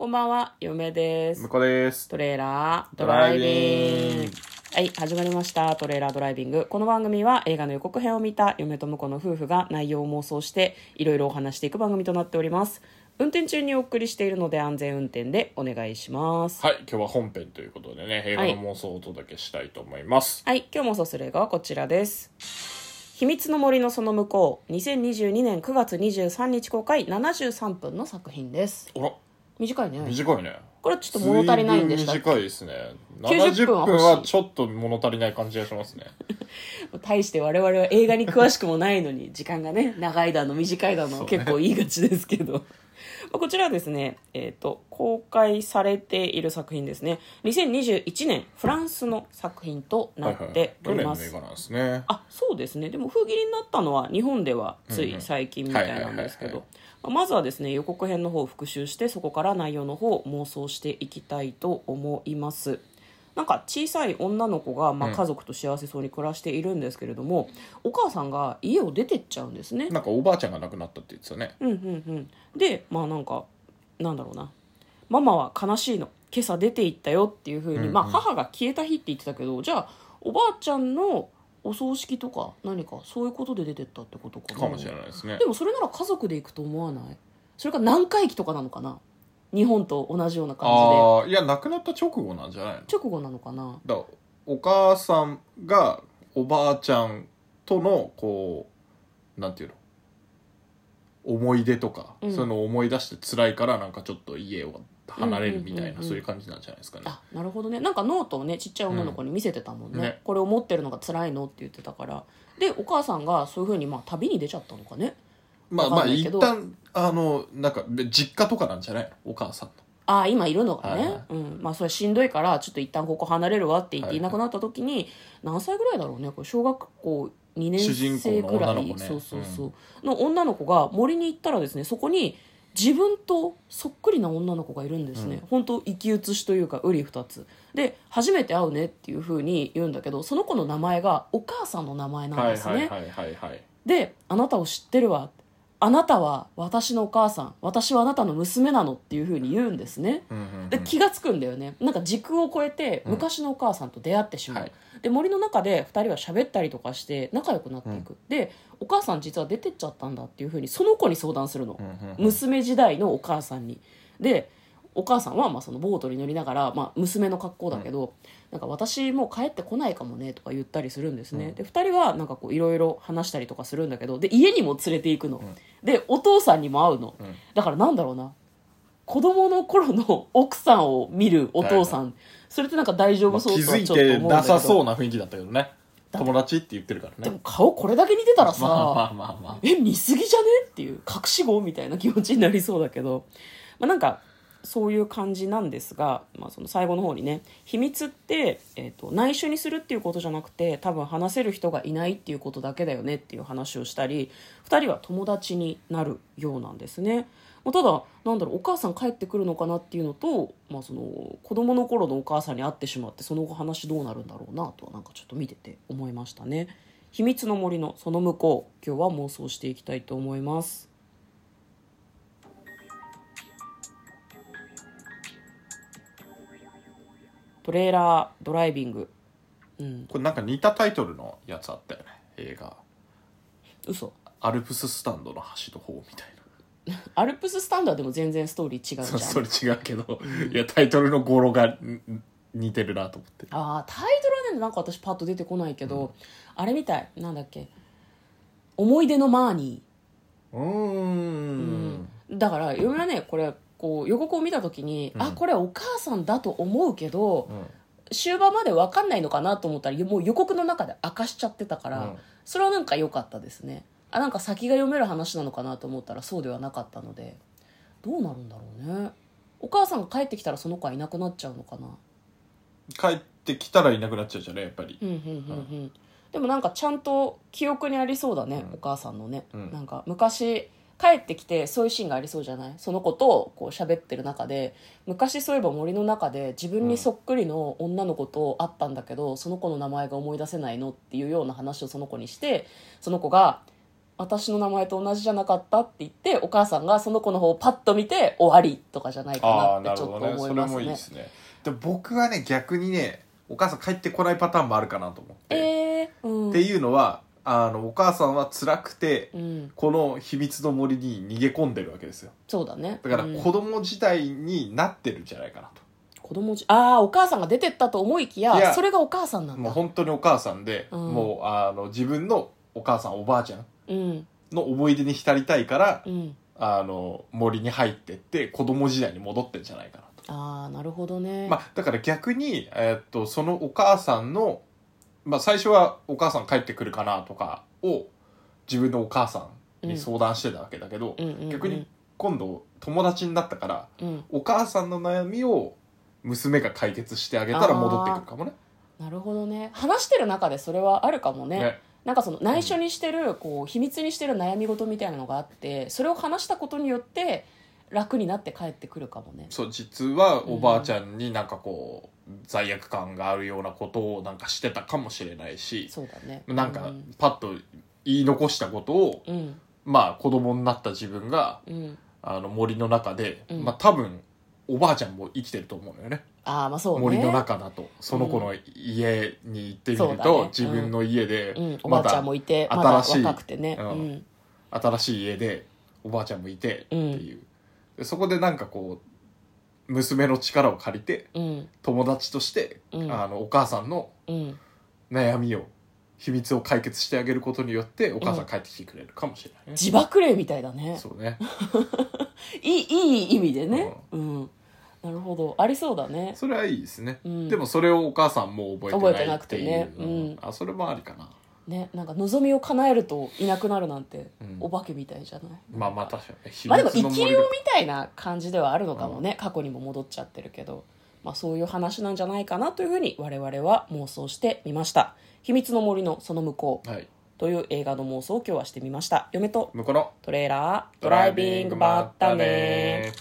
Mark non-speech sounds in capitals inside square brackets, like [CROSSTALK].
こんばんは、嫁です向。こうです。トレーラードドライビビング。はい、始まりました。トレーラードライビング。この番組は映画の予告編を見た嫁と婿の夫婦が内容を妄想していろいろお話していく番組となっております。運転中にお送りしているので安全運転でお願いします。はい、今日は本編ということでね、映画の妄想をお届けしたいと思います。はい、今日もそうする映画はこちらです。秘密の森のその向こう、2022年9月23日公開73分の作品です。あら、短いね。短いね。これちょっと物足りないんでしたっけ？短いですね。90 70分は欲しい分はちょっと物足りない感じがしますね。大して我々は映画に詳しくもないのに時間がね [LAUGHS] 長いだの短いだの結構言いがちですけど、ま [LAUGHS] あこちらはですね、えー、と公開されている作品ですね。2021年フランスの作品となっております、映画なんですね。あそうですね。でも封切りになったのは日本ではつい最近みたいなんですけど。まあまずはですね予告編の方を復習してそこから内容の方を妄想していきたいと思いますなんか小さい女の子が、まあ、うん。家族と幸せそうに暮らしているんですけれども、お母さんが家を出てっちゃうんですね。なんかおばあちゃんが亡くなったって言ってたね。うんうんうん。でまあなんかなんだろうな。ママは悲しいの。今朝出て行ったよっていうふうに、うんうん。まあ、母が消えた日って言ってたけどじゃあおばあちゃんのお葬式とか何かそういうことで出てったってことかな。かもしれないですね。で。もそれなら家族で行くと思わない？それか何回忌とかなのかな？日本と同じような感ああ、いや、亡くなった直後なんじゃないの？じで直後なのかな？だからお母さんがおばあちゃんとのこうなんていうの？思い出とか、うん。そういうのを思い出して辛いからなんかちょっと家を離れるみたいな、うんうんうんうん。そういう感じなんじゃないですかね。あなるほどね。なんかノートをねちっちゃい女の子に見せてたもんね,、うんね。これを持ってるのが辛いのって言ってたから。でお母さんがそういうふうにまあ旅に出ちゃったのかね。まあまかんないけど。旦あのなんかで実家とかなんじゃないお母さんのああ今いるのがね、はいはい。うん。まあ、それしんどいからちょっと一旦ここ離れるわって言ってはいなくなった時に、何歳ぐらいだろうね？これ小学校2年生ぐらい、公の女の子ね。そうそうそう、の女の子が森に行ったらですねそこに自分とそっくりな女の子がいるんですね、うん。本当生き写しというか瓜二つ。で初めて会うねっていうふうに言うんだけどその子の名前がお母さんの名前なんはいですね、はいはいはいはいで「あなたを知ってるわ」あなたは私のお母さん。私はあなたの娘なのっていうふうに言うんですね。うんうんうん。で気がつくんだよね。なんか時空を超えてうん。昔のお母さんと出会ってしまう、はい。で森の中で2人は喋ったりとかして仲良くなっていく、でお母さん実は出てっちゃったんだっていうふうにその子に相談するの、うんうんうん。娘時代のお母さんに。でお母さんはまあそのボートに乗りながら、まあ、娘の格好だけど、なんか私もう帰ってこないかもねとか言ったりするんですね、うん。で2人はなんかこういろいろ話したりとかするんだけどで家にも連れて行くの、ん。でお父さんにも会うの、うん。だからなんだろうな。子供の頃の奥さんを見るお父さん、はいそれってなんか大丈夫そうとはちょっと思うんだけど。てなさそうな雰囲気だったけどね。友達って言ってるからね。でも顔これだけ似てたらさ、まあまあまあまあえ似すぎじゃね？っていう隠し子みたいな気持ちになりそうだけど、まあ、なんかそういう感じなんですが、まあ、その最後の方にね秘密って、えー、と内緒にするっていうことじゃなくて多分話せる人がいないっていうことだけだよねっていう話をしたり2人は友達になるようなんですね。まあただなんだろうお母さん帰ってくるのかなっていうのと、まあ、その子供の頃のお母さんに会ってしまってその後話どうなるんだろうなとはなんかちょっと見てて思いましたね。秘密の森のその向こう今日は妄想していきたいと思いますトレーラードライビング。うん。これなんか似たタイトルのやつあったよね。映画。嘘。アルプススタンドの端の方みたい [LAUGHS] アルプススタンダーでも全然ストーリー違うじゃなん。そんそれ違うけど、いやタイトルの語呂がん似てるなと思って。ああタイトルはねなんか私パッと出てこないけど、あれみたい。なんだっけ。思い出のマーニー。うーん。だから嫁はねこれこう予告を見た時に、うん。あこれお母さんだと思うけど、うん。終盤まで分かんないのかなと思ったらもう予告の中で明かしちゃってたから、うん。それはなんか良かったですね。あなんか先が読める話なのかなと思ったらそうではなかったのでどうなるんだろうね。お母さんが帰ってきたらその子はいなくなっちゃうのかな。帰ってきたらいなくなっちゃうじゃんねやっぱり。でもなんかちゃんと記憶にありそうだね、うん。お母さんのね、うん。なんか昔帰ってきてそういうシーンがありそうじゃない？その子とこう喋ってる中で昔そういえば森の中で自分にそっくりの女の子と会ったんだけど、その子の名前が思い出せないの？っていうような話をその子にしてその子が「私の名前と同じじゃなかったって言ってお母さんがその子の方をパッと見て終わりとかじゃないかなってちょっと思いますね。もいいですね。で僕はね逆にねお母さん帰ってこないパターンもあるかなと思って、えー、うん。っていうのはあのお母さんは辛くて、うん、この秘密の森に逃げ込んでるわけですよ。そうだね。だからうん。子供自体になってるんじゃないかなと、子供じああお母さんが出てったと思いきやそれがお母さんなんだ。もう本当にお母さんで、うん。もうあの自分のお母さんおばあちゃんうん。の思い出に浸りたいから、うん。あの森に入ってって子供時代に戻ってんじゃないかなと、ああなるほどね、まあ、だから逆に、えーっとそのお母さんの、まあ、最初はお母さん帰ってくるかなとかを自分のお母さんに相談してたわけだけど、うんうんうん。逆に今度友達になったからうん。お母さんの悩みを娘が解決してあげたら戻ってくるかもね。なるほどね。話してる中でそれはあるかもね。ね。なんかその内緒にしてる、こう秘密にしてる悩み事みたいなのがあってそれを話したことによって楽になって帰ってくるかもね。そう実はおばあちゃんになんかこう罪悪感があるようなことをなんかしてたかもしれないしそうだね。なんかうん。パッと言い残したことをうん。まあ子供になった自分がうん。あの森の中で、うん。まあ多分おばあちゃんも生きてると思うのよね。ああまあそうね。森の中だとその子の家に行ってみるそうだね。と自分の家でうん、おばあちゃんもいてままだた新しい新しい家でおばあちゃんもいてっていう、でそこでなんかこう娘の力を借りてうん。友達として、うん。あのお母さんのうん。悩みを秘密を解決してあげることによってお母さん帰ってきてくれるかもしれないね、自爆霊みたいだね。そうね。[LAUGHS] いいいい意味でね。うん、なるほど。ありそうだね。それはいいですね、うん。でもそれをお母さんも覚えてない覚えてなくっていうてね。うんうん。あそれもありかなねなんか望みを叶えるといなくなるなんて、うん。お化けみたいじゃない？まあまあ確かにまあでも密の森生き量みたいな感じではあるのかもね、過去にも戻っちゃってるけど、まあ、そういう話なんじゃないかなというふうに我々は妄想してみました「秘密の森のその向こうはい」という映画の妄想を今日はしてみました。嫁と向こうの。トレーラードドライビングまったね